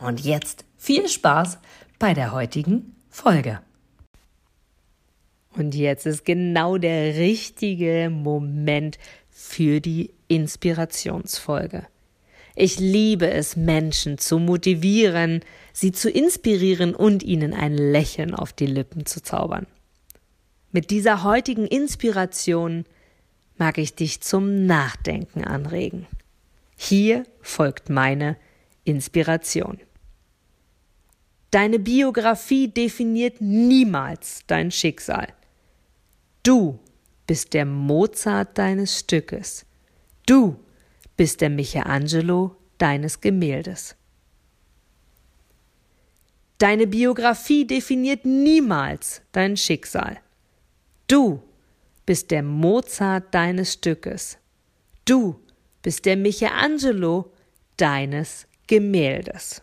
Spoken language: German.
Und jetzt viel Spaß bei der heutigen Folge. Und jetzt ist genau der richtige Moment für die Inspirationsfolge. Ich liebe es, Menschen zu motivieren, sie zu inspirieren und ihnen ein Lächeln auf die Lippen zu zaubern. Mit dieser heutigen Inspiration mag ich dich zum Nachdenken anregen. Hier folgt meine Inspiration. Deine Biografie definiert niemals dein Schicksal. Du bist der Mozart deines Stückes. Du bist der Michelangelo deines Gemäldes. Deine Biografie definiert niemals dein Schicksal. Du bist der Mozart deines Stückes. Du bist der Michelangelo deines Gemäldes.